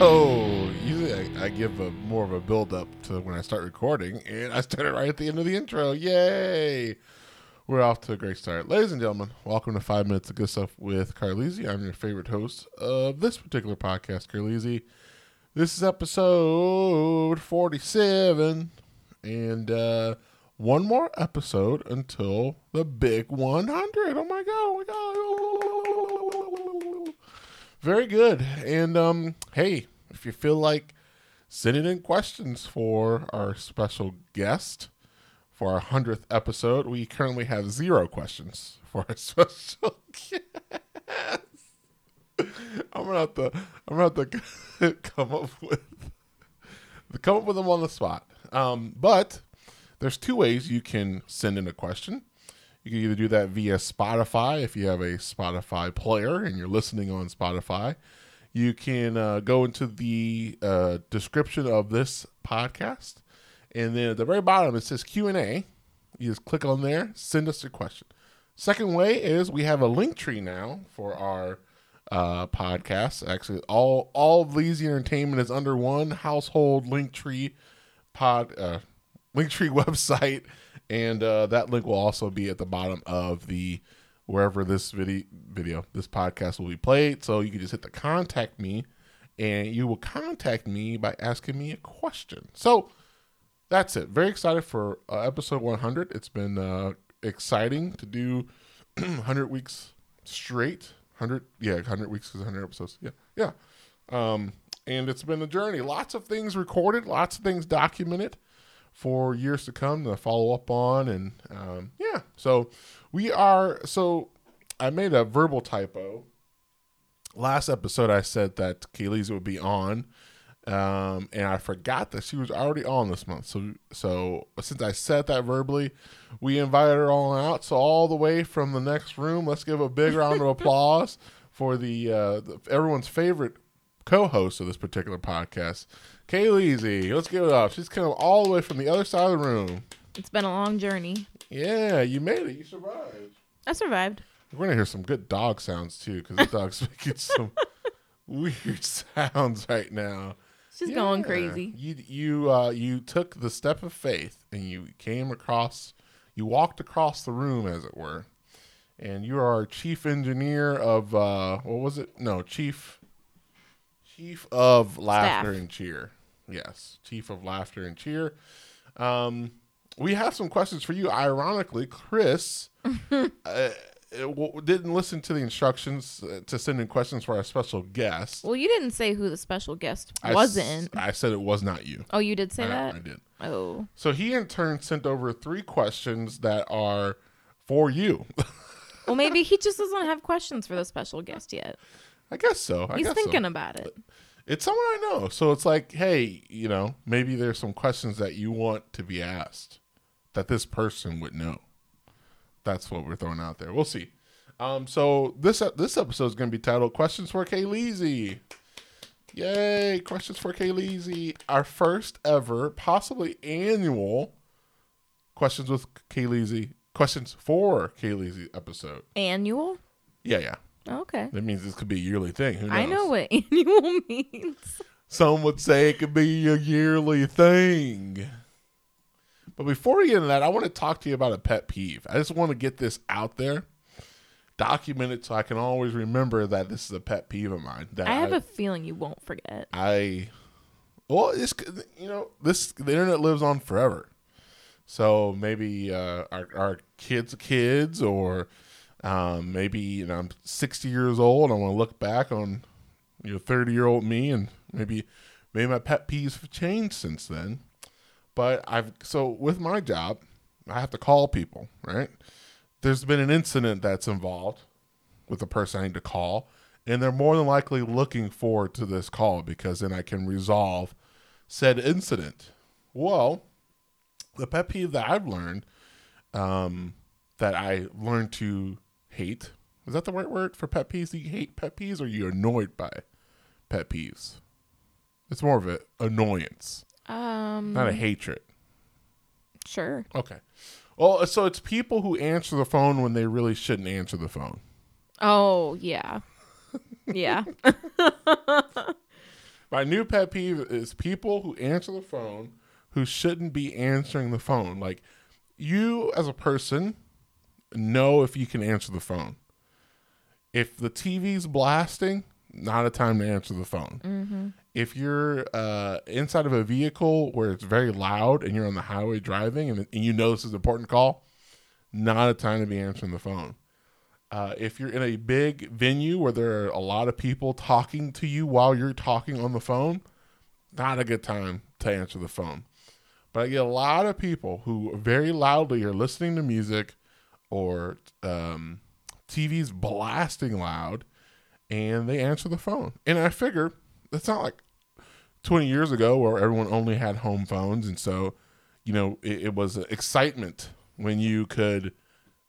So usually I, I give a more of a build up to when I start recording, and I started right at the end of the intro. Yay! We're off to a great start, ladies and gentlemen. Welcome to Five Minutes of Good Stuff with Carlisi. I'm your favorite host of this particular podcast, Carlisi. This is episode 47, and uh, one more episode until the big 100. Oh my god! Oh my god! Very good. And um, hey, if you feel like sending in questions for our special guest for our hundredth episode, we currently have zero questions for our special guest. I'm gonna have to. I'm gonna have to come up with come up with them on the spot. Um, but there's two ways you can send in a question. You can either do that via Spotify if you have a Spotify player and you're listening on Spotify. You can uh, go into the uh, description of this podcast, and then at the very bottom it says Q and A. You just click on there, send us your question. Second way is we have a link tree now for our uh, podcast. Actually, all all of Lazy Entertainment is under one household link tree pod uh, link tree website and uh, that link will also be at the bottom of the wherever this video video this podcast will be played. So you can just hit the contact me and you will contact me by asking me a question. So that's it. Very excited for uh, episode 100 it's been uh, exciting to do 100 weeks straight. 100 yeah 100 weeks because 100 episodes. Yeah yeah. Um, and it's been a journey. Lots of things recorded lots of things documented for years to come to follow up on. And um, yeah, so we are. So I made a verbal typo. Last episode, I said that Kaylee's would be on, um, and I forgot that she was already on this month. So, so since I said that verbally, we invited her all out. So all the way from the next room, let's give a big round of applause for the, uh, the everyone's favorite co-host of this particular podcast, Kaylee Let's give it up. She's coming all the way from the other side of the room. It's been a long journey. Yeah, you made it. You survived. I survived. We're gonna hear some good dog sounds too, because the dog's making some weird sounds right now. She's yeah. going crazy. You you uh, you took the step of faith and you came across, you walked across the room, as it were, and you are our chief engineer of uh, what was it? No, chief chief of laughter Staff. and cheer. Yes, Chief of Laughter and Cheer. Um, we have some questions for you. Ironically, Chris uh, didn't listen to the instructions uh, to send in questions for our special guest. Well, you didn't say who the special guest I wasn't. S- I said it was not you. Oh, you did say I, that? I did. Oh. So he in turn sent over three questions that are for you. well, maybe he just doesn't have questions for the special guest yet. I guess so. I He's thinking so. about it. It's someone I know. So it's like, hey, you know, maybe there's some questions that you want to be asked that this person would know. That's what we're throwing out there. We'll see. Um, so this uh, this episode is going to be titled "Questions for Kayleezy." Yay! Questions for Kayleezy. Our first ever, possibly annual, questions with Kayleezy. Questions for Kayleezy episode. Annual. Yeah, yeah. Okay. That means this could be a yearly thing. Who knows? I know what annual means. Some would say it could be a yearly thing. But before we get into that, I want to talk to you about a pet peeve. I just want to get this out there, document it so I can always remember that this is a pet peeve of mine. That I have I, a feeling you won't forget. I, well, it's you know this the internet lives on forever, so maybe uh, our our kids' kids or um, maybe you know I'm 60 years old. I want to look back on you know 30 year old me, and maybe maybe my pet peeves have changed since then. But I've so with my job, I have to call people. Right? There's been an incident that's involved with the person I need to call, and they're more than likely looking forward to this call because then I can resolve said incident. Well, the pet peeve that I've learned um, that I learned to hate. Is that the right word for pet peeves? Do you hate pet peeves or are you annoyed by pet peeves? It's more of an annoyance. Um not a hatred. Sure. Okay. Well, so it's people who answer the phone when they really shouldn't answer the phone. Oh, yeah. Yeah. My new pet peeve is people who answer the phone who shouldn't be answering the phone. Like you as a person know if you can answer the phone. If the TV's blasting, not a time to answer the phone. If you're uh, inside of a vehicle where it's very loud and you're on the highway driving and, and you know this is an important call, not a time to be answering the phone. Uh, if you're in a big venue where there are a lot of people talking to you while you're talking on the phone, not a good time to answer the phone. But I get a lot of people who very loudly are listening to music or um, TV's blasting loud and they answer the phone. And I figure it's not like 20 years ago where everyone only had home phones. And so, you know, it, it was excitement when you could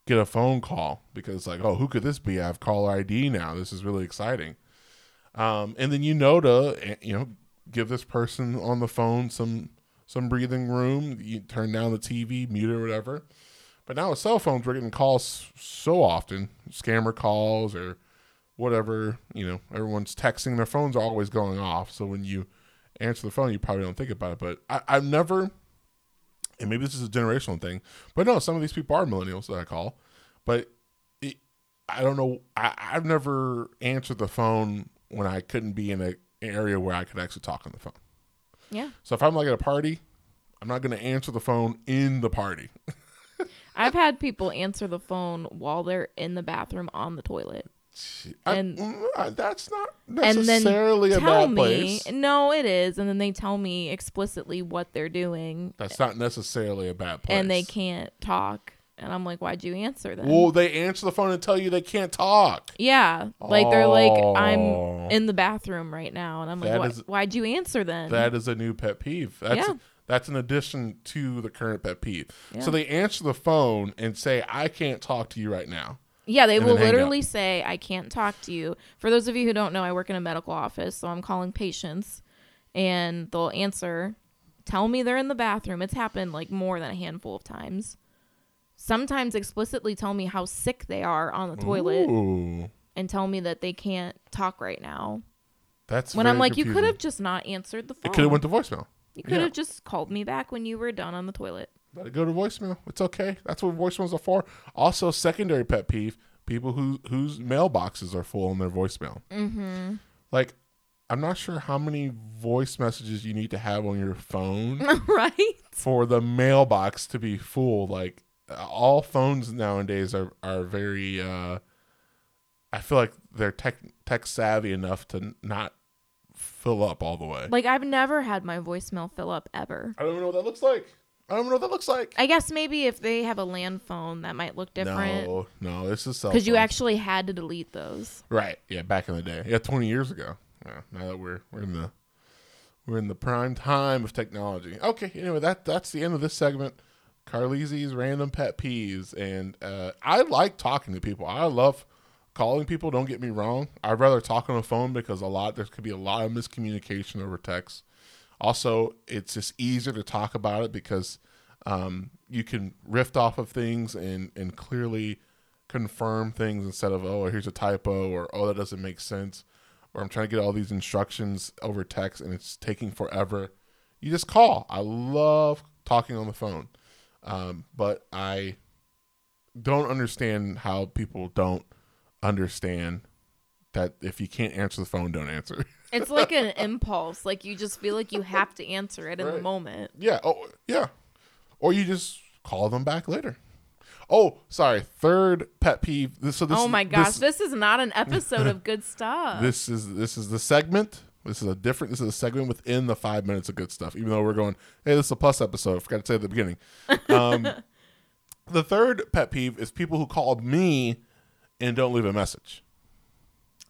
get a phone call because, like, oh, who could this be? I have caller ID now. This is really exciting. Um, and then you know to, eh, you know, give this person on the phone some some breathing room. You turn down the TV, mute it or whatever. But now with cell phones, we're getting calls so often, scammer calls or whatever. You know, everyone's texting. Their phones are always going off. So when you answer the phone, you probably don't think about it. But I, I've never, and maybe this is a generational thing, but no, some of these people are millennials that I call. But it, I don't know. I, I've never answered the phone when I couldn't be in a, an area where I could actually talk on the phone. Yeah. So if I'm like at a party, I'm not going to answer the phone in the party. I've had people answer the phone while they're in the bathroom on the toilet. And- mm, I- that's not And then necessarily a bad me, place. no, it is. And then they tell me explicitly what they're doing That's not necessarily a bad place. and they can't talk. And I'm like, why'd you answer then? Well, they answer the phone and tell you they can't talk. yeah. Like they're like, I'm Oh. in the bathroom right now. And I'm like, That Why, is- why'd you answer then? That is a new pet peeve. That's Yeah. that's an addition to the current pet peeve. Yeah. So they answer the phone and say, "I can't talk to you right now." Yeah, they and will literally say, I can't talk to you. For those of you who don't know, I work in a medical office, so I'm calling patients and they'll answer, tell me they're in the bathroom. It's happened like more than a handful of times. Sometimes explicitly tell me how sick they are on the toilet Ooh, and tell me that they can't talk right now. that's When I'm like, you could have just not answered the phone. It could have went to voicemail. you could yeah. have just called me back when you were done on the toilet. Let it go to voicemail. It's okay. That's what voicemails are for. Also, secondary pet peeve: people who whose mailboxes are full on their voicemail. Mm-hmm. Like, I'm not sure how many voice messages you need to have on your phone right? for the mailbox to be full. Like, all phones nowadays are are very. uh I feel like they're tech tech savvy enough to not fill up all the way. Like, I've never had my voicemail fill up ever. I don't even know what that looks like. I don't know what that looks like. I guess maybe if they have a land phone, that might look different. No, no, this is cell Because you actually had to delete those. Right. Yeah, back in the day. Yeah, 20 years ago. Yeah, now that we're we're in the we're in the prime time of technology. Okay, anyway, that that's the end of this segment. Carlisi's random pet peeves and uh, I like talking to people. I love calling people, don't get me wrong. I'd rather talk on the phone because a lot there could be a lot of miscommunication over text. Also, it's just easier to talk about it because um, you can riff off of things and and clearly confirm things instead of oh here's a typo or oh that doesn't make sense or I'm trying to get all these instructions over text and it's taking forever. You just call. I love talking on the phone, um, but I don't understand how people don't understand that if you can't answer the phone, don't answer. It's like an impulse. Like you just feel like you have to answer it in the moment. Yeah. Oh, yeah. Or you just call them back later. Oh, sorry. Third pet peeve. This, so this oh my gosh, This, this is not an episode of good stuff. this is this is the segment. This is a different. This is a segment within the five minutes of good stuff. Even though we're going, hey, this is a plus episode. I forgot to say at the beginning. Um, the third pet peeve is people who call me and don't leave a message.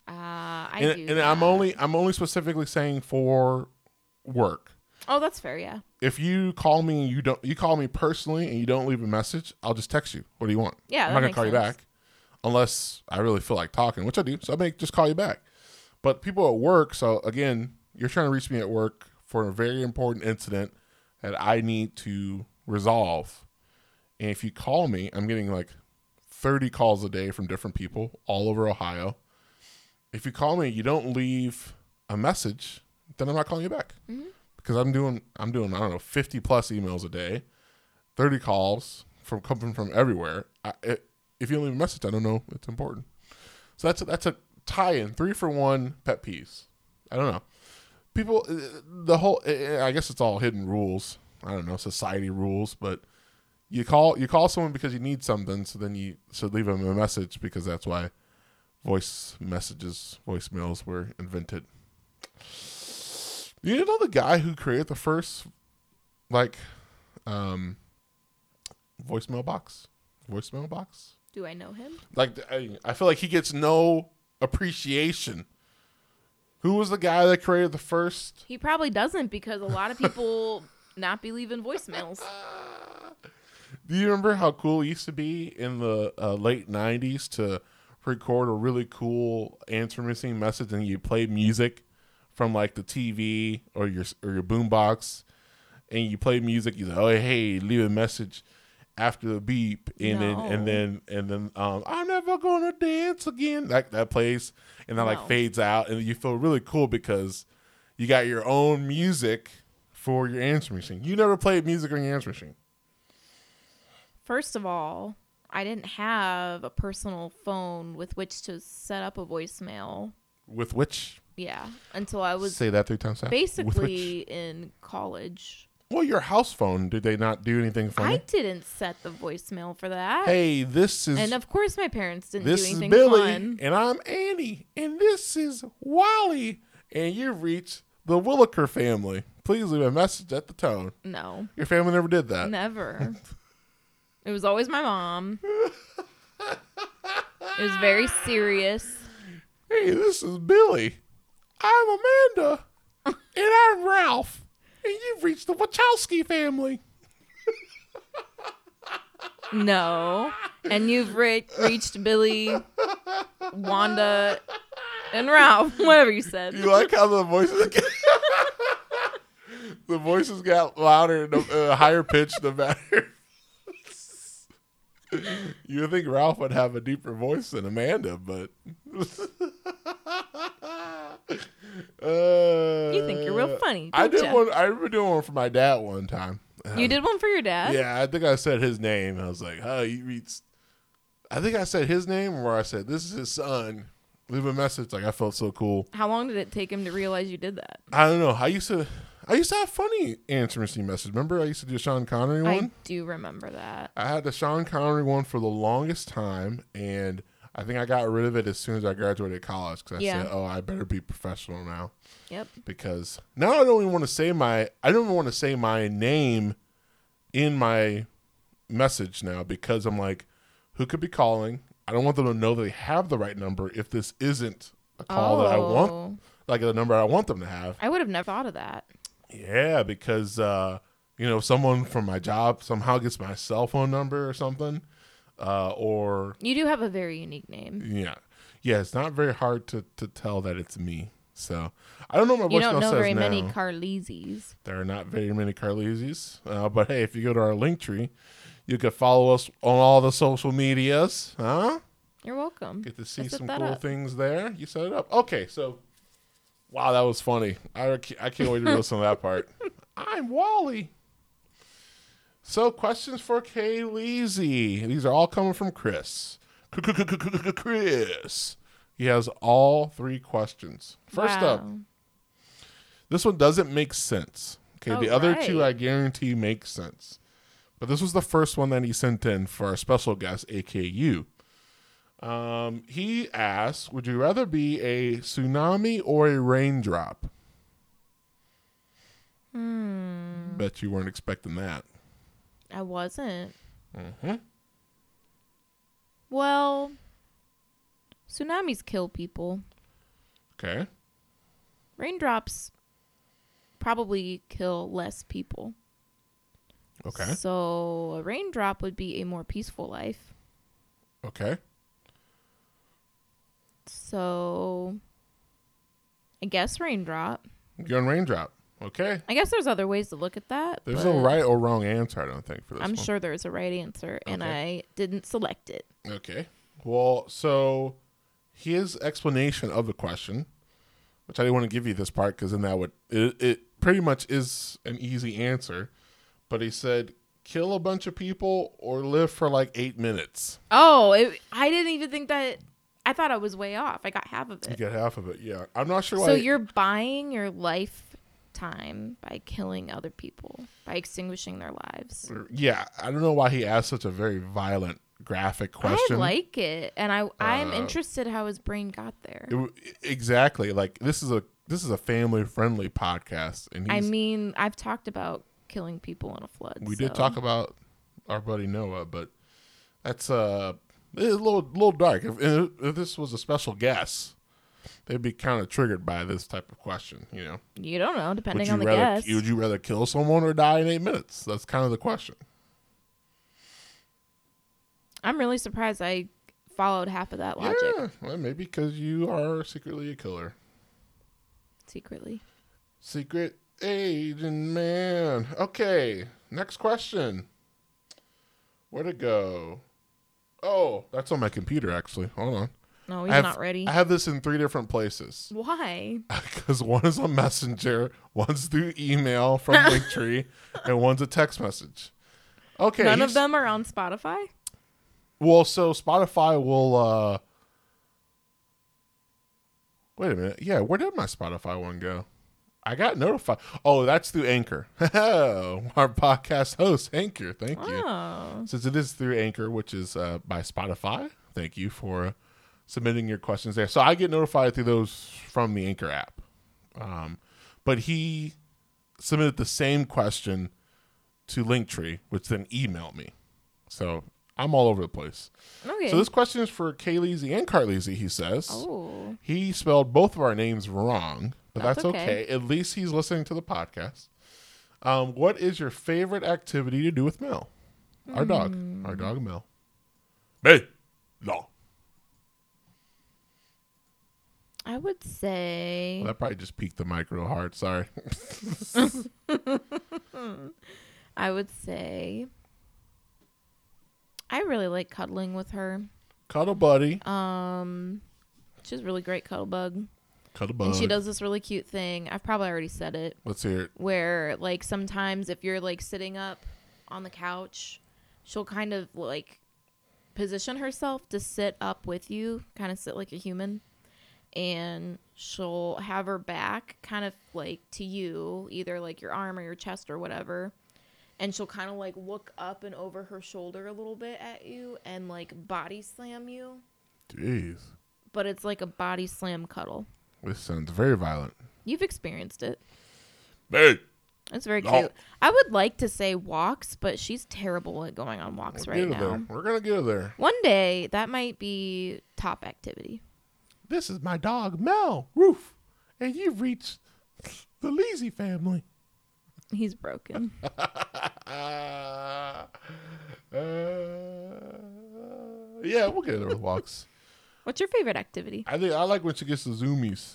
Uh, I and do. and I'm only I'm only specifically saying for work. Oh, that's fair. Yeah. if you call me you don't you call me personally and you don't leave a message, I'll just text you. What do you want? Yeah, I'm that not gonna call you back unless I really feel like talking, which I do. So I may just call you back. But people at work, so again, you're trying to reach me at work for a very important incident that I need to resolve. And if you call me, I'm getting like 30 calls a day from different people all over Ohio. If you call me, you don't leave a message, then I'm not calling you back Mhm. because I'm doing I'm doing I don't know 50 plus emails a day, 30 calls from coming from everywhere. I, it, if you don't leave a message, I don't know it's important. So that's a, that's a tie-in three for one pet peeves. I don't know. People, uh, the whole I guess it's all hidden rules. I don't know society rules, but you call you call someone because you need something, so then you should leave them a message because that's why voice messages, voicemails were invented. You know the guy who created the first like um voicemail box? Voicemail box? Do I know him? Like I, I feel like he gets no appreciation. Who was the guy that created the first He probably doesn't because a lot of people not believe in voicemails. Do you remember how cool it used to be in the uh, late '90s to record a really cool answer machine message and you play music from like the TV or your or your boombox, and you play music. You say, "Oh, hey, leave a message after the beep," and then and then and then um, I'm never gonna dance again. like that plays and then like fades out, and you feel really cool because you got your own music for your answer machine. You never played music on your answer machine. First of all, I didn't have a personal phone with which to set up a voicemail. With which Yeah, until I was say that three times fast. Basically in college. well, your house phone. Did they not do anything for I didn't set the voicemail for that. hey, this is and of course, my parents didn't this do is anything Billy, fun. and I'm Annie, and this is Wally, and you've reached the Williker family. Please leave a message at the tone. No, Your family never did that. never. it was always my mom. It was very serious. Hey, this is Billy. I'm Amanda, and I'm Ralph, and you've reached the Wachowski family. No. And you've re- reached Billy, Wanda, and Ralph. Whatever you said. You like how the voices get the voices got louder and uh, higher pitched the matter. you would think Ralph would have a deeper voice than Amanda, but uh, You think you're real funny, I did ya? one. I remember doing one for my dad one time. You did one for your dad? Yeah, I think I said his name. I was like, "Oh, he reads." I think I said his name, or I said, "This is his son." Leave a message. Like I felt so cool. How long did it take him to realize you did that? I don't know. I used to, I used to have funny answer machine messages. Remember, I used to do a Sean Connery one. I do remember that. I had the Sean Connery one for the longest time, and I think I got rid of it as soon as I graduated college because I Yeah. said, "Oh, I better be professional now." Yep. Because now I don't even want to say my, I don't even want to say my name in my message now because I'm like, who could be calling? I don't want them to know they have the right number if this isn't a call that I want, Oh. like the number I want them to have. I would have never thought of that. Yeah, because uh, you know, someone from my job somehow gets my cell phone number or something, uh, or You do have a very unique name. yeah, yeah. It's not very hard to to tell that it's me. So I don't know what my You don't know very now. many Carleses. there are not very many Carleses, uh, but hey, if you go to our link tree, you can follow us on all the social medias. Huh? You're welcome. Get to see some cool up. things there. You set it up. Okay, so wow, that was funny. I ca- I can't wait to listen to that part. I'm Wally. So questions for Kayleezy. These are all coming from Chris. Chris. He has all three questions. First up, this one doesn't make sense. Okay, the All other two. I guarantee make sense. But this was the first one that he sent in for our special guest, AKU. Um, he asked, Would you rather be a tsunami or a raindrop? Hmm. Bet you weren't expecting that. I wasn't. hmm Well, tsunamis kill people. Okay. Raindrops probably kill less people. Okay. So a raindrop would be a more peaceful life. Okay. So I guess raindrop. You're on raindrop. Okay. I guess there's other ways to look at that. There's no right or wrong answer, I don't think, for this I'm one. sure there's a right answer, and. I didn't select it. Okay. Well, so his explanation of the question which I didn't want to give you this part because then that would it, it pretty much is an easy answer. But he said, kill a bunch of people or live for like eight minutes. Oh, it, I didn't even think that. I thought I was way off. I got half of it. You get half of it. Yeah, I'm not sure why. So you're buying your lifetime by killing other people, by extinguishing their lives. yeah, I don't know why he asked such a very violent, graphic question. I like it, and I I'm Uh, interested how his brain got there. It exactly. Like this is a this is a family friendly podcast, and I mean, I've talked about killing people in a flood. we did talk about our buddy Noah, but that's uh it's a little little dark. If, if this was a special guest, they'd be kind of triggered by this type of question. You know, You don't know, depending on the rather guest. would you rather kill someone or die in eight minutes? That's kind of the question. I'm really surprised I followed half of that logic Yeah, well, maybe because you are secretly a killer. secretly. Secret agent man. Okay, next question. Where'd it go? Oh, that's on my computer actually. Hold on. No, he's have- not ready. I have this in three different places Why? because one is on Messenger, one's through email from Linktree, and one's a text message. Okay, None of them are on Spotify. Well, so Spotify will. uh Wait a minute. Yeah, where did my Spotify one go? I got notified. Oh, that's through Anchor. Our podcast host, Anchor. Thank you. Oh, Since it is through Anchor, which is uh, by Spotify, thank you for submitting your questions there. So I get notified through those from the Anchor app. Um, but he submitted the same question to Linktree, which then emailed me. So I'm all over the place. okay. So this question is for Kayleezy and Carleezy, he says. oh, He spelled both of our names wrong, but that's, That's okay. okay. At least he's listening to the podcast. Um, what is your favorite activity to do with Mel? Our dog. Hmm. Our dog Mel. Hey, no. I would say Well, that probably just peaked the mic real hard. Sorry. I would say I really like cuddling with her. Cuddle buddy. Um, she's a really great cuddle bug, Cuddle buddy. and she does this really cute thing. I've probably already said it, Let's hear it. where like sometimes if you're like sitting up on the couch, she'll kind of like position herself to sit up with you, kind of sit like a human, and she'll have her back kind of like to you, either like your arm or your chest or whatever. And she'll kind of like look up and over her shoulder a little bit at you and like body slam you. Jeez. But it's like a body slam cuddle. This sounds very violent. You've experienced it. Hey. It's very No. cute. I would like to say walks, but she's terrible at going on walks We'll right get her now. there. We're going to get her there. One day that might be top activity. This is my dog, Mel. Roof. And you've reached the Leasy family. He's broken. Uh, yeah, we'll get her with walks. What's your favorite activity? I think I like when she gets the zoomies.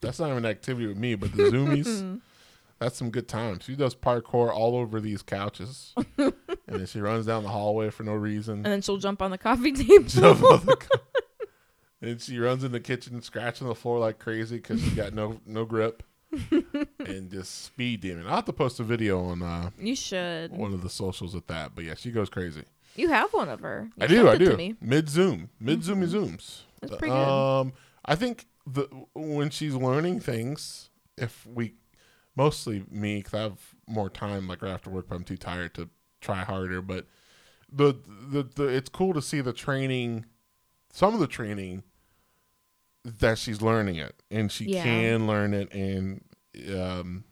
That's not even an activity with me, but the zoomies, that's some good times. She does parkour all over these couches, and then she runs down the hallway for no reason. And then she'll jump on the coffee table. Jump on the co- and she runs in the kitchen, scratching the floor like crazy because she's got no no grip, and just speed demon. I'll have to post a video on uh, you should. one of the socials with that. But yeah, she goes crazy. You have one of her. You I do, I do. Mid zoom, mid zoomy zooms. That's pretty good. Um, I think the when she's learning things, if we, mostly me, because I have more time, like right after work, but I'm too tired to try harder. But the the, the it's cool to see the training, some of the training that she's learning it, and she Yeah. can learn it, and um,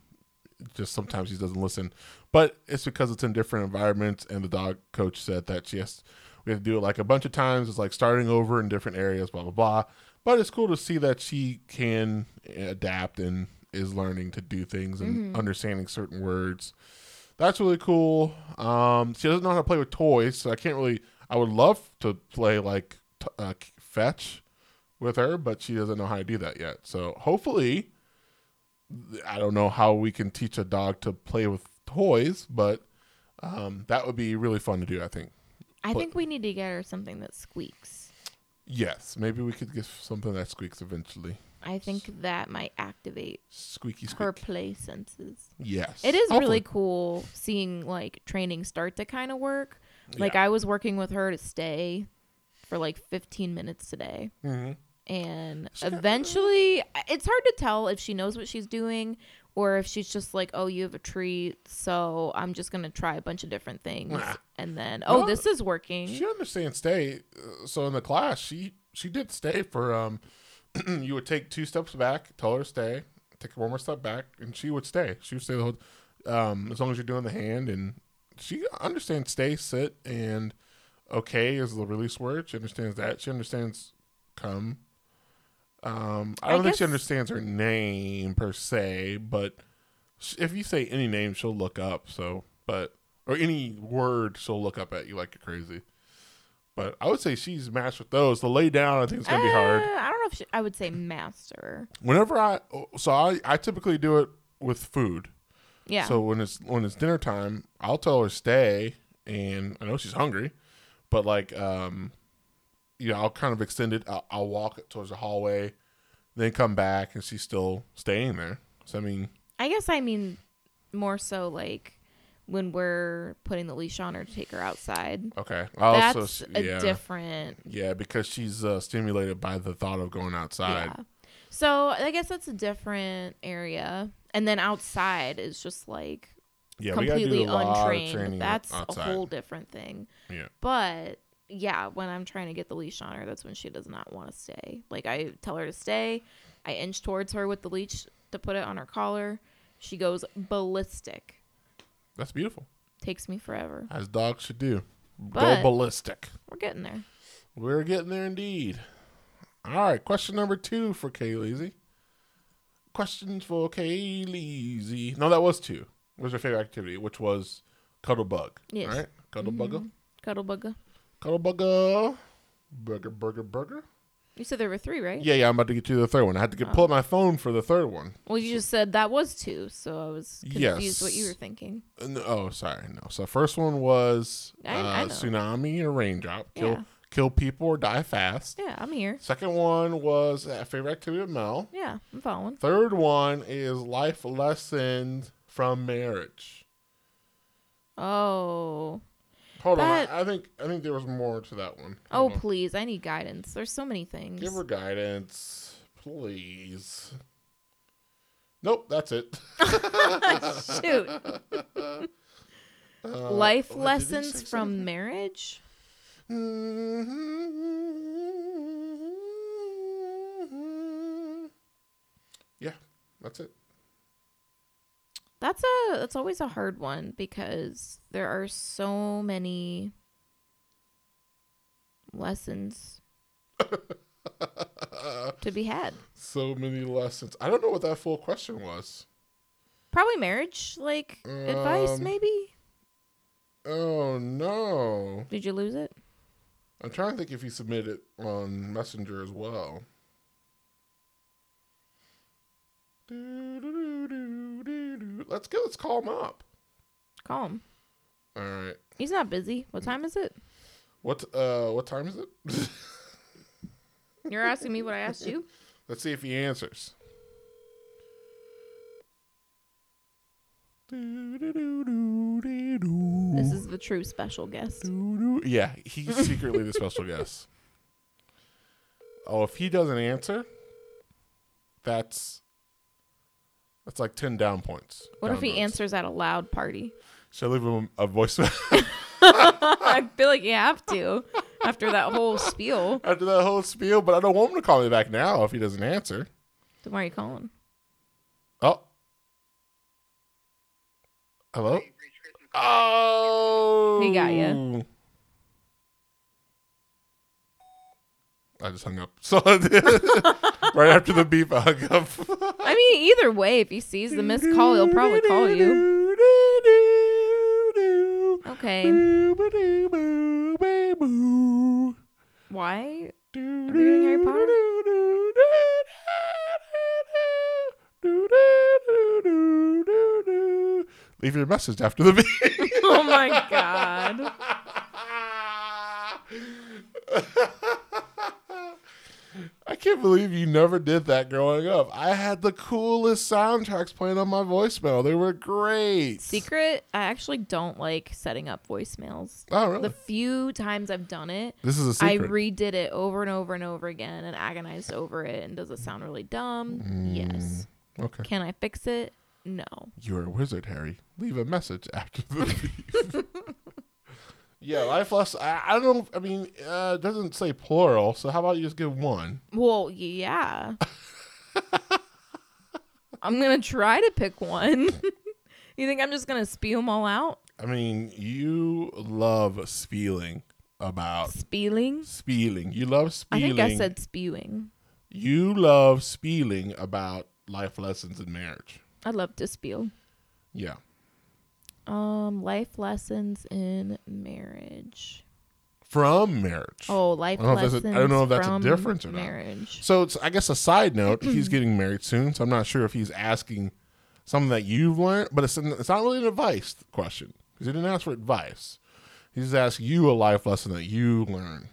just sometimes she doesn't listen. But it's because it's in different environments, and the dog coach said that she has we have to do it like a bunch of times. It's like starting over in different areas, blah blah blah. But it's cool to see that she can adapt and is learning to do things and understanding certain words. That's really cool. Um, she doesn't know how to play with toys, so I can't really. I would love to play like t- uh, fetch with her, but she doesn't know how to do that yet. So hopefully, I don't know how we can teach a dog to play with toys, but um, that would be really fun to do. I think. I think we need to get her something that squeaks. Yes, maybe we could get something that squeaks eventually. I think that might activate Squeaky squeak. her play senses. yes. It is really cool seeing like training start to kind of work. Like Yeah. I was working with her to stay for like 15 minutes today. Mhm. And She eventually, it's hard to tell if she knows what she's doing or if she's just like, oh, you have a treat, so I'm just going to try a bunch of different things. Nah. And then, oh, No, this is working. She understands stay. uh, So in the class, she she did stay for um. you would take two steps back, tell her to stay, take one more step back, and she would stay. She would stay the whole. Um, as long as you're doing the hand, and she understands stay, sit, and okay is the release word. She understands that. She understands come. Um, I I don't think she understands her name per se, but if you say any name, she'll look up. So, but or any word, she'll look up at you like you're crazy. But I would say she's matched with those. The lay down, I think it's gonna be hard. Uh, I don't know if she, I would say master. Whenever I, so I, I typically do it with food. Yeah. So when it's when it's dinner time, I'll tell her stay, and I know she's hungry, but like, um, you know, I'll kind of extend it. I'll, I'll walk towards the hallway, then come back, and she's still staying there. So I mean, I guess I mean more so like when we're putting the leash on her to take her outside. okay. I That's also, a different yeah, because she's uh, stimulated by the thought of going outside. Yeah. So I guess that's a different area. And then outside is just like Yeah, completely do a lot of untrained. That's outside. a whole different thing. Yeah. But yeah, when I'm trying to get the leash on her, that's when she does not want to stay. Like I tell her to stay, I inch towards her with the leash to put it on her collar. She goes ballistic. That's beautiful, Takes me forever. as dogs should do. But- Go ballistic. We're getting there. We're getting there indeed. All right, question number two for Kayleezy. Questions for Kayleezy. No, that was two. What was your favorite activity? Which was cuddle bug. Yes. All right, cuddle bugger. Mhm. Cuddle bugger. Cuddle bugger. Burger, burger, burger. You said there were three, right? Yeah, yeah, I'm about to get to the third one. I had to get pull up my phone for the third one. Well, you just said that was two, so I was confused what you were thinking. Uh, no- oh, sorry, no. So first one was I- I uh, tsunami or raindrop. Kill, Yeah. kill people or die fast. Yeah, I'm here. Second one was uh, favorite activity of Mel. Yeah, I'm following. Third one is life lessons from marriage. Oh. Hold That- on, I, think I think there was more to that one. Oh, Hold on. please. I need guidance. There's so many things. give her guidance, please. Nope, that's it. Shoot. Uh, Life what, lessons from marriage? Yeah, that's it. That's a that's always a hard one because there are so many lessons to be had. So many lessons. I don't know what that full question was. Probably marriage, like advice Um, maybe. Oh no. Did you lose it? I'm trying to think if he submitted on Messenger as well. Let's go. Let's call him up. Call him. All right. He's not busy. What time is it? What uh what time is it? You're asking me what I asked you? Let's see if he answers. This is the true special guest. Yeah, he's secretly the special guest. Oh, if he doesn't answer, that's that's like ten down points. What if he downvotes. answers at a loud party? Should I leave him a voicemail I feel like you have to after that whole spiel. after that whole spiel? But I don't want him to call me back now if he doesn't answer. Then why are you calling? Oh, hello. Oh, He got you. I just hung up. So right after the beep, I hung. I mean, either way, if he sees the missed call, he'll probably call you. Okay. Why? Are we doing Harry Potter? Leave your message after the beep. Oh my god. I can't believe you never did that growing up. I had the coolest soundtracks playing on my voicemail. They were great. Secret, I actually don't like setting up voicemails. Oh, really? The few times I've done it, this is a I secret. redid it over and over and over again and agonized over it. And does it sound really dumb? Mm. Yes. okay. Can I fix it? No. You're a wizard, Harry. Leave a message after the beep. yeah, life lesson. I, I don't. I mean, uh, it doesn't say plural. So how about you just give one? Well, yeah. I'm gonna try to pick one. you think I'm just gonna spew them all out? I mean, you love spieling about Spieling? spieling. You love spewing. I think I said spewing. you love spieling about life lessons in marriage. I love to spiel. Yeah. Um, life lessons in marriage. From marriage. Oh, life I don't know if lessons. that's a- I don't know if that's a from difference or not. marriage. So it's I guess a side note. he's getting married soon, so I'm not sure if he's asking something that you've learned, but it's it's not really an advice question because he didn't ask for advice. He's asking you a life lesson that you learn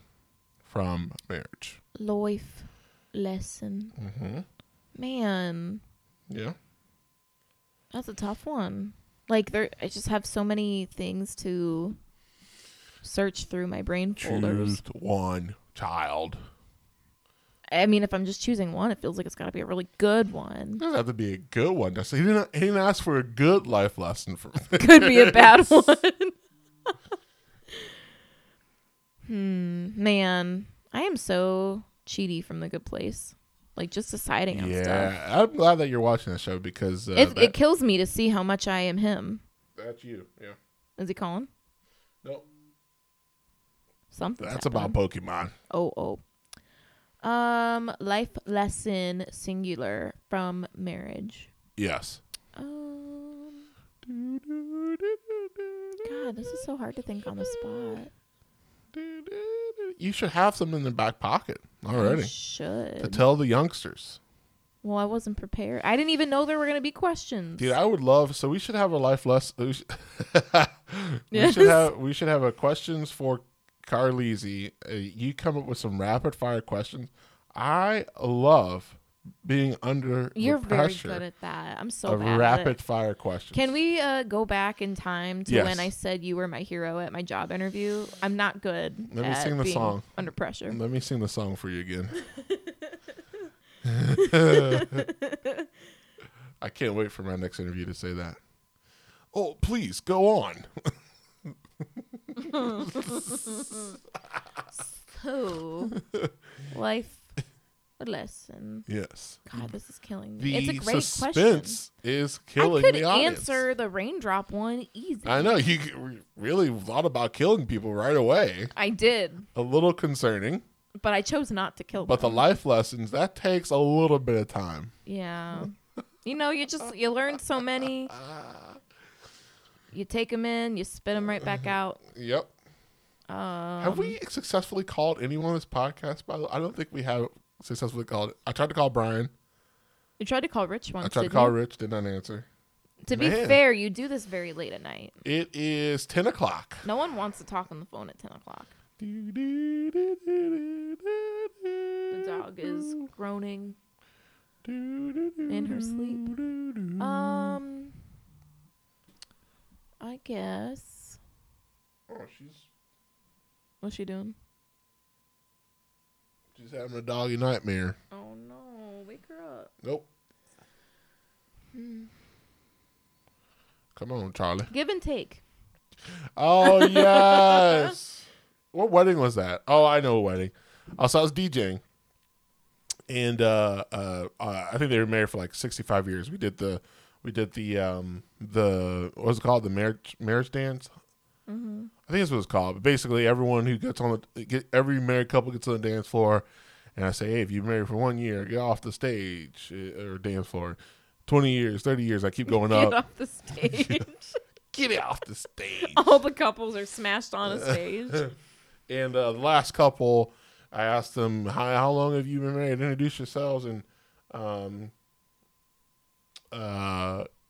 from marriage. Life lesson. Mm-hmm. Man, Yeah. that's a tough one. Like there, I just have so many things to search through my brain folders. Choose one child. I mean, if I'm just choosing one, it feels like it's got to be a really good one. It doesn't have to be a good one. Just he didn't he didn't ask for a good life lesson for from. Could be a bad one. hmm, man, I am so Chidi from the good place. Like just deciding on stuff. yeah, I'm glad that you're watching the show because uh, It, that- it kills me to see how much I am him. that's you. Yeah. Is he calling? Nope. Something. That's about Pokemon. Oh, oh. Um, life lesson singular from marriage. Yes. Um, God, this is so hard to think on the spot. You should have some in the back pocket I should. to tell the youngsters. Well, I wasn't prepared. I didn't even know there were going to be questions. Dude, I would love. So we should have a life lesson. We should, we Yes. should have. We should have a questions for Carlisi. Uh, you come up with some rapid fire questions. I love being under You're the very good at that. I'm so of bad at rapid it. fire questions. Can we uh, go back in time to Yes. when I said you were my hero at my job interview? I'm not good. Let me sing the being song. under pressure. Let me sing the song for you again. I can't wait for my next interview to say that. Oh, please go on. So, life lesson. yes. God, this is killing me. The it's a great question. suspense is killing me. I could the audience. answer the raindrop one easy. I know you really thought about killing people right away. I did, A little concerning, but I chose not to kill but the life lessons that takes a little bit of time. yeah. You know, you just you learn so many. You take them in, you spit them right back out. Yep. Um, have we successfully called anyone on this podcast? By the way, I don't think we have successfully called. I tried to call Brian. You tried to call Rich once. I tried to call you? Rich. Did not answer. To be fair, you do this very late at night. It is ten o'clock. No one wants to talk on the phone at ten o'clock. The The dog is groaning in her sleep. Um, I guess. Oh, she's What's she doing? She's having a doggy nightmare. Oh no! Wake her up. Nope. Come on, Charlie. Give and take. Oh yes. what wedding was that? Oh, I know a wedding. Also, I was DJing, and uh, uh, uh, I think they were married for like sixty-five years. We did the, we did the, um, the what was it called? The marriage marriage dance. Mm-hmm. I think that's what it's called. But basically, everyone who gets on the get every married couple gets on the dance floor, and I say, hey, if you've been married for one year, get off the stage uh, or dance floor. Twenty years, thirty years, I keep going Get up. Get off the stage. Get off the stage. All the couples are smashed on a stage. And uh, the last couple, I asked them, how, how long have you been married? Introduce yourselves and um,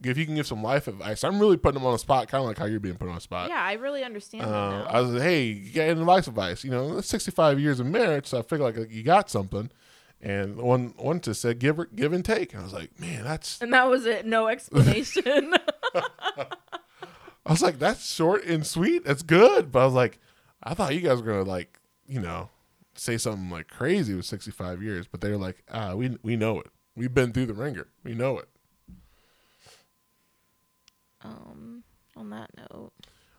if you can give some life advice. I'm really putting them on the spot, kind of like how you're being put on the spot. Yeah, I really understand that Uh. I was like, hey, you got any advice advice? You know, 65 years of marriage, so I figure like you got something. And one one just said give give and take. And I was like, man, that's And that was it. No explanation. I was like, that's short and sweet. That's good. But I was like, I thought you guys were gonna like, you know, say something like crazy with 65 years. But they're like, ah, we we know it. We've been through the ringer. We know it. Um, on that note,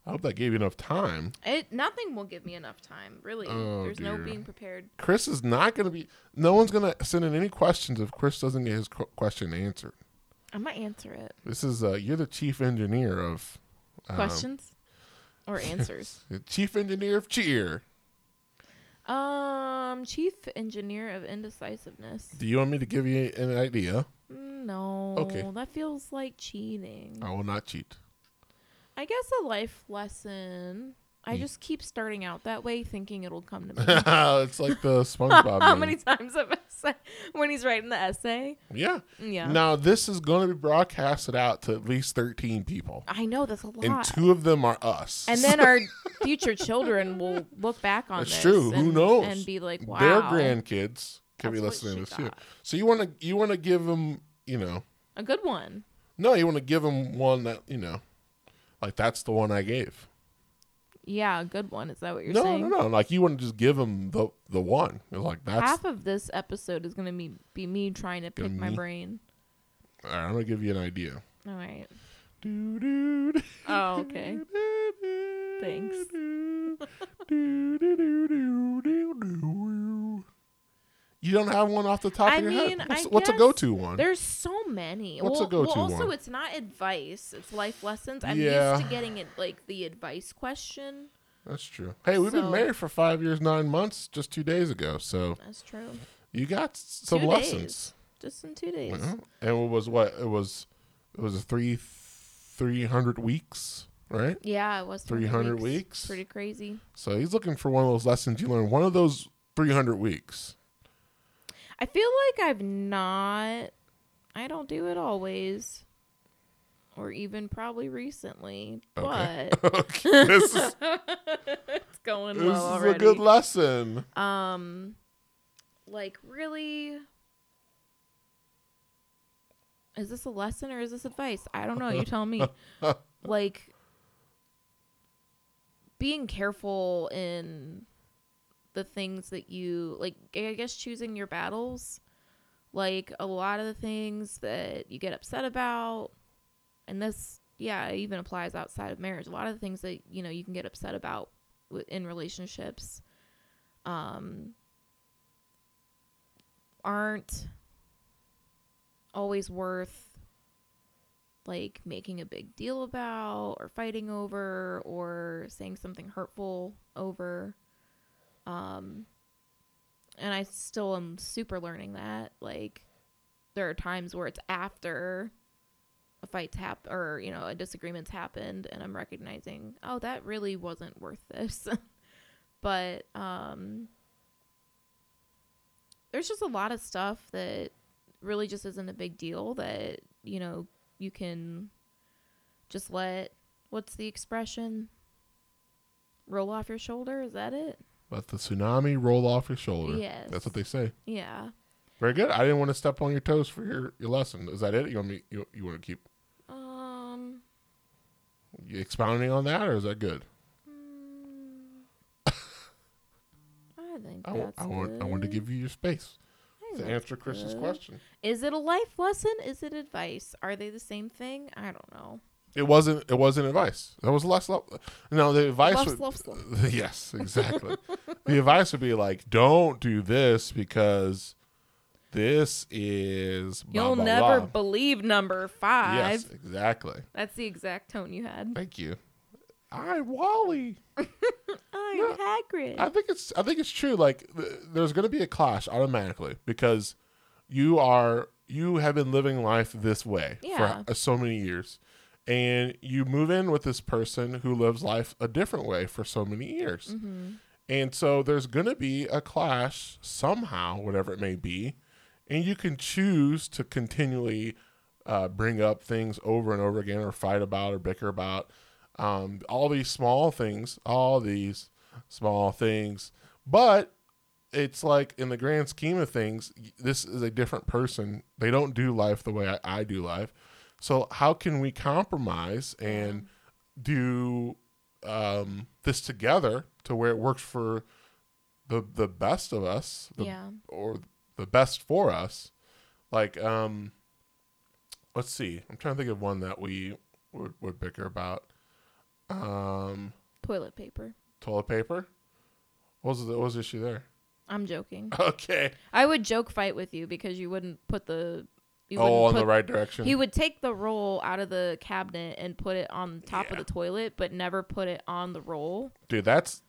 I hope that gave you enough time. it nothing will give me enough time. Really, Oh, there's no being prepared. Chris is not gonna be. No one's gonna send in any questions if Chris doesn't get his qu- question answered. I might answer it. This is uh, you're the chief engineer of um, Questions or answers? chief engineer of cheer. Um, chief engineer of indecisiveness. Do you want me to give you an idea? No, Okay. that feels like cheating. I will not cheat. I guess a life lesson. I just keep starting out that way, thinking it'll come to me. it's like the SpongeBob. How meme. many times have I said when he's writing the essay? Yeah. Yeah, Now this is going to be broadcasted out to at least thirteen people, I know that's a lot. and two of them are us. And then our future children will look back on That's this. true. Who and- knows? And be like, wow. their grandkids can be that's what listening to she this too. got. So you want to you want to give them you know A good one. no you want to give them one that you know like that's the one I gave. Yeah, a good one. Is that what you're no saying? no no no. like you want to just give them the the one You're like that's Half of this episode is going to be, be me trying to pick my me? brain. all right, I'm gonna give you an idea. All right. Doo-doo. Oh, okay. Thanks. You don't have one off the top I of your mean, head. I What's, what's a go-to one? There's so many. What's a go-to well, also, one? it's not advice. It's life lessons. I'm Yeah. used to getting it like the advice question. That's true. Hey, we've been married for five years, nine months, just two days ago. So That's true. you got some Two lessons. days. Just in two days. Well, and it was what it was. It was a three three hundred weeks, right? Yeah, it was 300 weeks. Pretty crazy. So he's looking for one of those lessons you learn. One of those three hundred weeks. I feel like I've not. I don't do it always, or even probably recently. Okay. But okay, this is, it's going this well is already. a good lesson. um, like really. Is this a lesson or is this advice? I don't know. You tell me. like being careful in the things that you like I guess choosing your battles. Like a lot of the things that you get upset about and this yeah, even applies outside of marriage. A lot of the things that you know you can get upset about in relationships um aren't always worth like making a big deal about or fighting over or saying something hurtful over um and I still am super learning that like there are times where it's after a fight's hap or you know a disagreement's happened and I'm recognizing oh that really wasn't worth this. But um there's just a lot of stuff that really just isn't a big deal that you know you can just let what's the expression roll off your shoulder? Is that it Let the tsunami roll off your shoulder. Yes. That's what they say. yeah Very good. I didn't want to step on your toes for your, your lesson. Is that it? You want me? You, you want to keep um expounding on that, or is that good? mm, i think I, that's I want I want to give you your space to answer Chris's good. question. is it a life lesson is it advice are they the same thing i don't know It wasn't. It wasn't advice. That was less. Lo- no, the advice. Love, would, love, love. yes, exactly. the advice would be like, don't do this because this is. Blah, you'll blah, never blah. believe number five Yes, exactly. that's the exact tone you had Thank you. I Wally. i'm No, hagrid I think it's. I think it's true. Like, th- there's going to be a clash automatically because you are. You have been living life this way Yeah. for so many years, and you move in with this person who lives life a different way for so many years. mm-hmm. And so there's going to be a clash somehow, whatever it may be. And you can choose to continually uh, bring up things over and over again or fight about or bicker about um, all these small things, all these small things. But it's like in the grand scheme of things, this is a different person. They don't do life the way I, I do life. So how can we compromise and do um, this together to where it works for the the best of us, the, yeah. or the best for us? Like, um, let's see. I'm trying to think of one that we would, would bicker about. Um, Toilet paper. toilet paper. What was the, what was the issue there? I'm joking. Okay. I would joke fight with you because you wouldn't put the. You oh, in the right direction. He would take the roll out of the cabinet and put it on top Yeah. of the toilet, but never put it on the roll. Dude, that's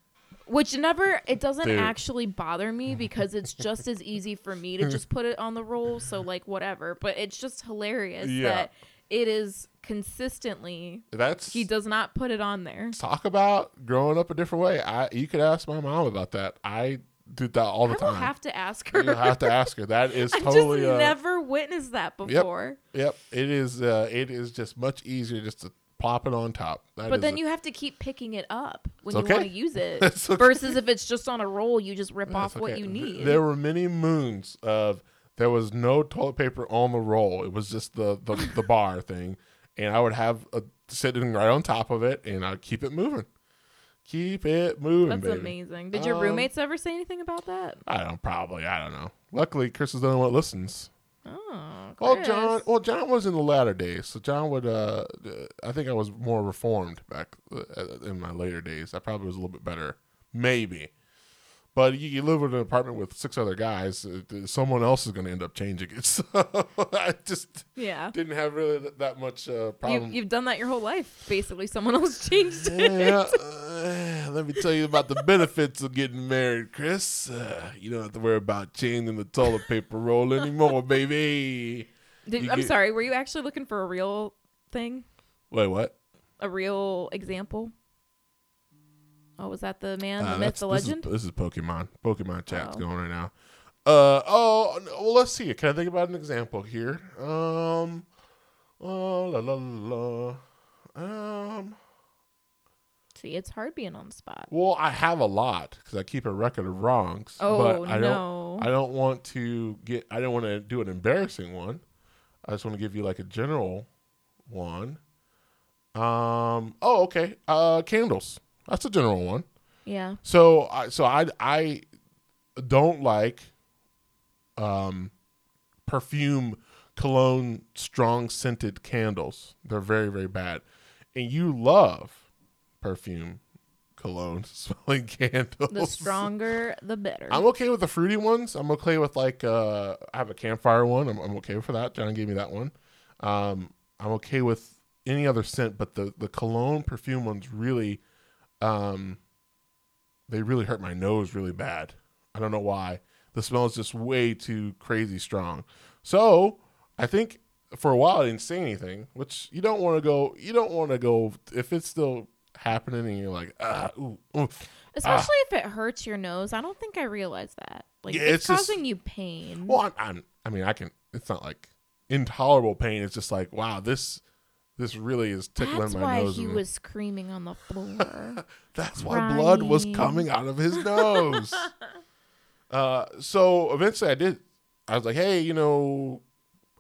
Which never, it doesn't Dude. actually bother me because it's just as easy for me to just put it on the roll. So, like, whatever. But it's just hilarious Yeah. that it is consistently, that's he does not put it on there. talk about growing up a different way. I you could ask my mom about that. I do that all the I time. have to ask her. you have to ask her. That is totally. I've just uh, never witnessed that before. Yep, yep. it is. Uh, it is just much easier just to plop it on top. That But then a- you have to keep picking it up when you okay. want to use it. Okay. Versus if it's just on a roll, you just rip off what you need. There were many moons of there was no toilet paper on the roll. It was just the the, the bar thing, and I would have a sitting right on top of it, and I'd keep it moving, keep it moving. That's baby. amazing. Did your Um, roommates ever say anything about that? I don't probably. I don't know. Luckily, Chris is the only one that listens. Oh, Well, John. Well, John was in the latter days, so John would. Uh, uh, I think I was more reformed back uh, in my later days. I probably was a little bit better, maybe. But you, you live in an apartment with six other guys. Uh, someone else is going to end up changing it. So I just Yeah. didn't have really th- that much uh, You, problem. you've done that your whole life. Basically, someone else changed it. yeah, uh, let me tell you about the benefits of getting married, Chris. Uh, you don't have to worry about changing the toilet paper roll anymore, baby. Did, I'm get- sorry. Were you actually looking for a real thing? Wait, what? A real example? Oh, was that the man, Uh, the myth, that's- the this is- legend? This is, Pokemon. Pokemon chat's Oh. going right now. Uh oh. Well, let's see. Can I think about an example here? Um. Oh la la. la. Um. See, it's hard being on the spot. Well, I have a lot because I keep a record of wrongs. Oh but I no! don't. I don't want to get. I don't want to do an embarrassing one. I just want to give you like a general one. Um. Oh, okay. Uh, candles. That's a general one. yeah. So I so I I don't like um perfume cologne strong scented candles. They're very very bad. And you love perfume cologne smelling candles. The stronger, the better. I'm okay with the fruity ones. I'm okay with like uh I have a campfire one. I'm, I'm okay for that. John gave me that one. Um I'm okay with any other scent, but the the cologne perfume ones really um they really hurt my nose really bad. I don't know why. The smell is just way too crazy strong. So I think for a while I didn't say anything, which you don't want to go. You don't want to go if it's still happening and you're like, ah, ooh, ooh. Especially if it hurts your nose. I don't think I realized that. Like Yeah, it's, it's just- causing you pain. Well, I'm, I'm, I mean, I can. It's not like intolerable pain. It's just like, wow, this, this really is tickling That's my nose. That's why he was screaming on the floor. That's why blood was coming out of his nose. uh, so eventually, I did. I was like, hey, you know,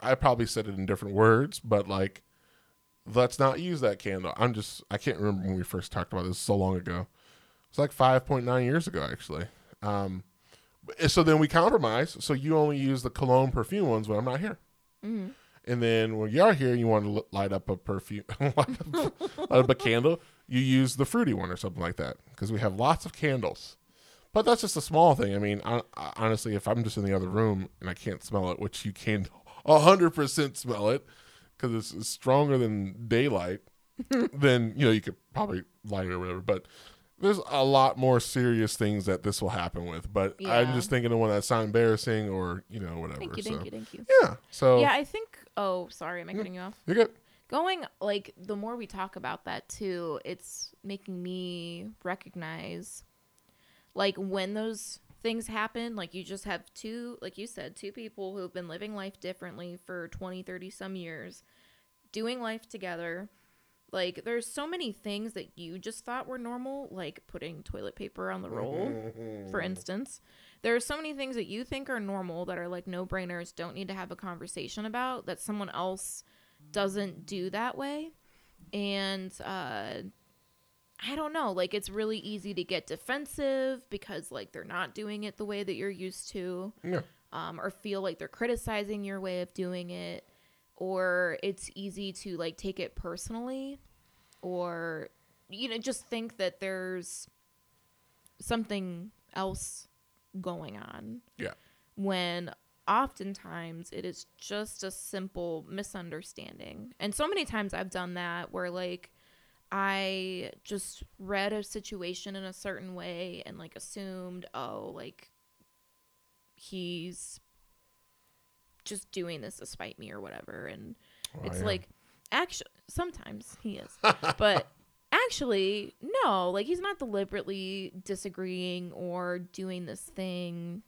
I probably said it in different words, but like, let's not use that candle. I'm just, I can't remember when we first talked about this so long ago. It's like 5.9 years ago, actually. Um, so then we compromise. So you only use the cologne perfume ones when I'm not here. hmm And then when you are here, and you want to light up a perfume, light, up, light up a candle. You use the fruity one or something like that because we have lots of candles. But that's just a small thing. I mean, I, I, honestly, if I'm just in the other room and I can't smell it, which you can hundred percent smell it because it's, it's stronger than daylight, then you know you could probably light it or whatever. But there's a lot more serious things that this will happen with. But I'm just thinking of one that's not embarrassing or you know whatever. Thank you, so thank you, thank you. yeah, so Yeah, I think. Oh, sorry, am I cutting you off? you're good. Going like the more we talk about that too, it's making me recognize like when those things happen, like you just have two, like you said, two people who've been living life differently for 20, 30 some years, doing life together, Like there's so many things that you just thought were normal, like putting toilet paper on the roll, for mm-hmm. instance. There are so many things that you think are normal that are like no-brainers, don't need to have a conversation about that someone else doesn't do that way. And uh I don't know, like it's really easy to get defensive because like they're not doing it the way that you're used to Yeah. um, or feel like they're criticizing your way of doing it, or it's easy to like take it personally, or you know just think that there's something else going on. Yeah. When oftentimes it is just a simple misunderstanding, and so many times I've done that where like. I just read a situation in a certain way and like assumed, oh, like he's just doing this to spite me or whatever and Oh, it's yeah. like actually sometimes he is but actually no like he's not deliberately disagreeing or doing this thing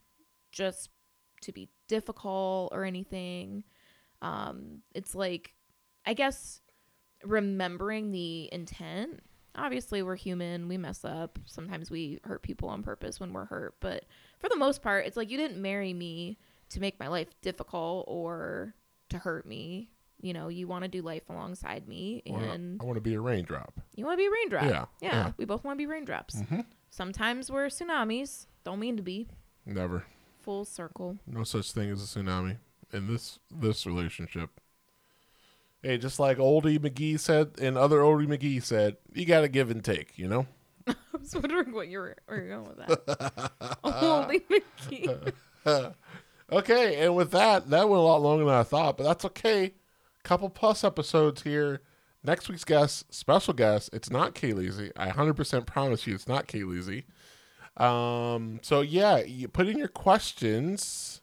just to be difficult or anything. Um it's like i guess remembering the intent. Obviously we're human we mess up. Sometimes we hurt people on purpose when we're hurt but for the most part it's like you didn't marry me to make my life difficult or to hurt me you know you want to do life alongside me and I want to be a raindrop. you want to be a raindrop Yeah, yeah, yeah. we both want to be raindrops hmm sometimes we're tsunamis don't mean to be Never. full circle No such thing as a tsunami in this this relationship. Hey, just like Oldie McGee said, and other Oldie McGee said, you got to give and take. You know. i was wondering what you were, where you're going with that holy McGee. Okay, and with that, that went a lot longer than I thought, but that's okay. Couple plus episodes here. Next week's guest, special guest, it's not Kayleezy. I 100% promise you it's not Kayleezy. Um, so yeah, you put in your questions,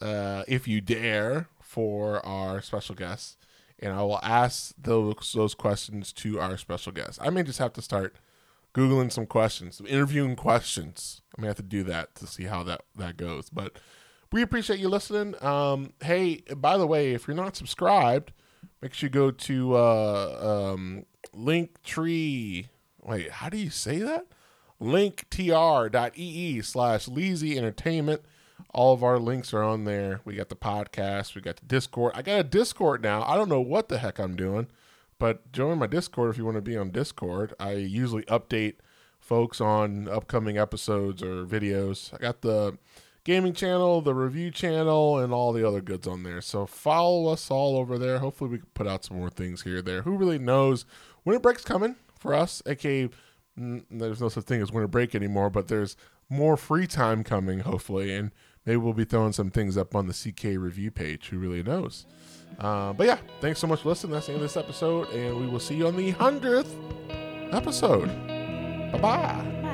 uh, if you dare, for our special guest, and I will ask those those questions to our special guest. I may just have to start googling some questions, some interviewing questions. I may have to do that to see how that that goes. But we appreciate you listening. Um, hey, by the way, if you're not subscribed, make sure you go to uh, um, Linktree. Wait, how do you say that? linktr.ee slash Leezy Entertainment. All of our links are on there. We got the podcast, we got the Discord. I got a Discord now. I don't know what the heck I'm doing, but join my Discord if you want to be on Discord. I usually update folks on upcoming episodes or videos. I got the gaming channel, the review channel, and all the other goods on there. So follow us all over there. Hopefully, we can put out some more things here there. Who really knows? Winter break's coming for us, aka mm, there's no such thing as winter break anymore, but there's more free time coming, hopefully, and maybe we'll be throwing some things up on the CK review page. Who really knows? Uh, but yeah, thanks so much for listening. That's the end of this episode, and we will see you on the hundredth episode. Bye bye.